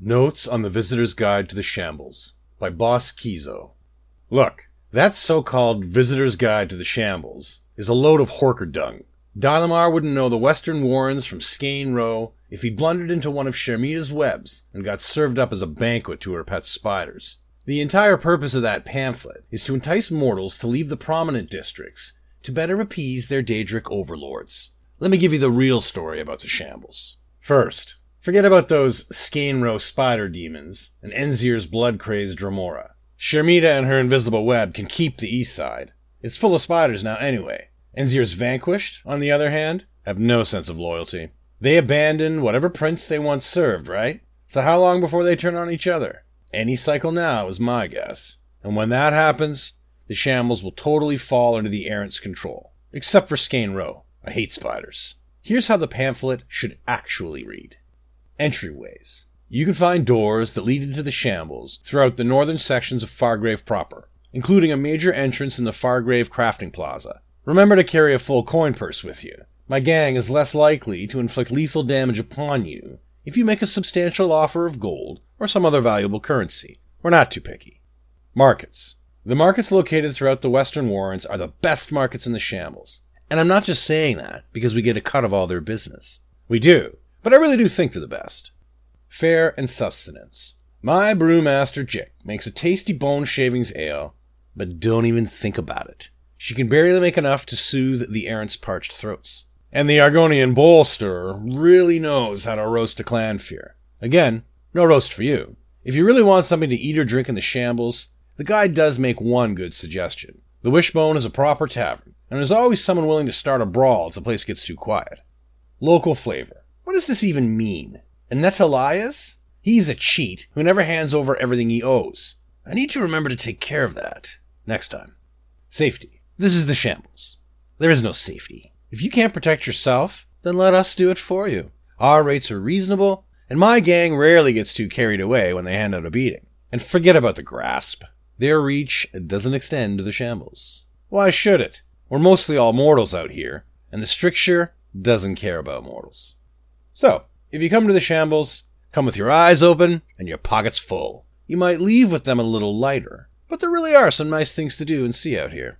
Notes on the Visitor's Guide to the Shambles by Boss Kizo. Look, that so called Visitor's Guide to the Shambles is a load of horker dung. Dalamar wouldn't know the Western Warrens from Skane Row if he blundered into one of Shermita's webs and got served up as a banquet to her pet spiders. The entire purpose of that pamphlet is to entice mortals to leave the prominent districts to better appease their Daedric overlords. Let me give you the real story about the Shambles. First, Forget about those Skane Row spider demons and Enzir's blood-crazed Dremora. Shermita and her invisible web can keep the east side. It's full of spiders now anyway. Enzir's vanquished, on the other hand, have no sense of loyalty. They abandon whatever prince they once served, right? So how long before they turn on each other? Any cycle now is my guess. And when that happens, the shambles will totally fall under the errant's control. Except for Skane Row. I hate spiders. Here's how the pamphlet should actually read entryways. You can find doors that lead into the shambles throughout the northern sections of Fargrave proper, including a major entrance in the Fargrave crafting plaza. Remember to carry a full coin purse with you. My gang is less likely to inflict lethal damage upon you if you make a substantial offer of gold or some other valuable currency. We're not too picky. Markets. The markets located throughout the Western Warrens are the best markets in the shambles. And I'm not just saying that because we get a cut of all their business. We do, but I really do think they're the best. Fare and sustenance. My brewmaster Jick makes a tasty bone shavings ale, but don't even think about it. She can barely make enough to soothe the errant's parched throats. And the Argonian bowl stirrer really knows how to roast a Clannfear. Again, no roast for you. If you really want something to eat or drink in the shambles, the guide does make one good suggestion. The Wishbone is a proper tavern, and there's always someone willing to start a brawl if the place gets too quiet. Local flavor. What does this even mean? Anetalias? He's a cheat who never hands over everything he owes. I need to remember to take care of that next time. Safety. This is the shambles. There is no safety. If you can't protect yourself, then let us do it for you. Our rates are reasonable, and my gang rarely gets too carried away when they hand out a beating. And forget about the grasp. Their reach doesn't extend to the shambles. Why should it? We're mostly all mortals out here, and the stricture doesn't care about mortals. So, if you come to the shambles, come with your eyes open and your pockets full. You might leave with them a little lighter, but there really are some nice things to do and see out here.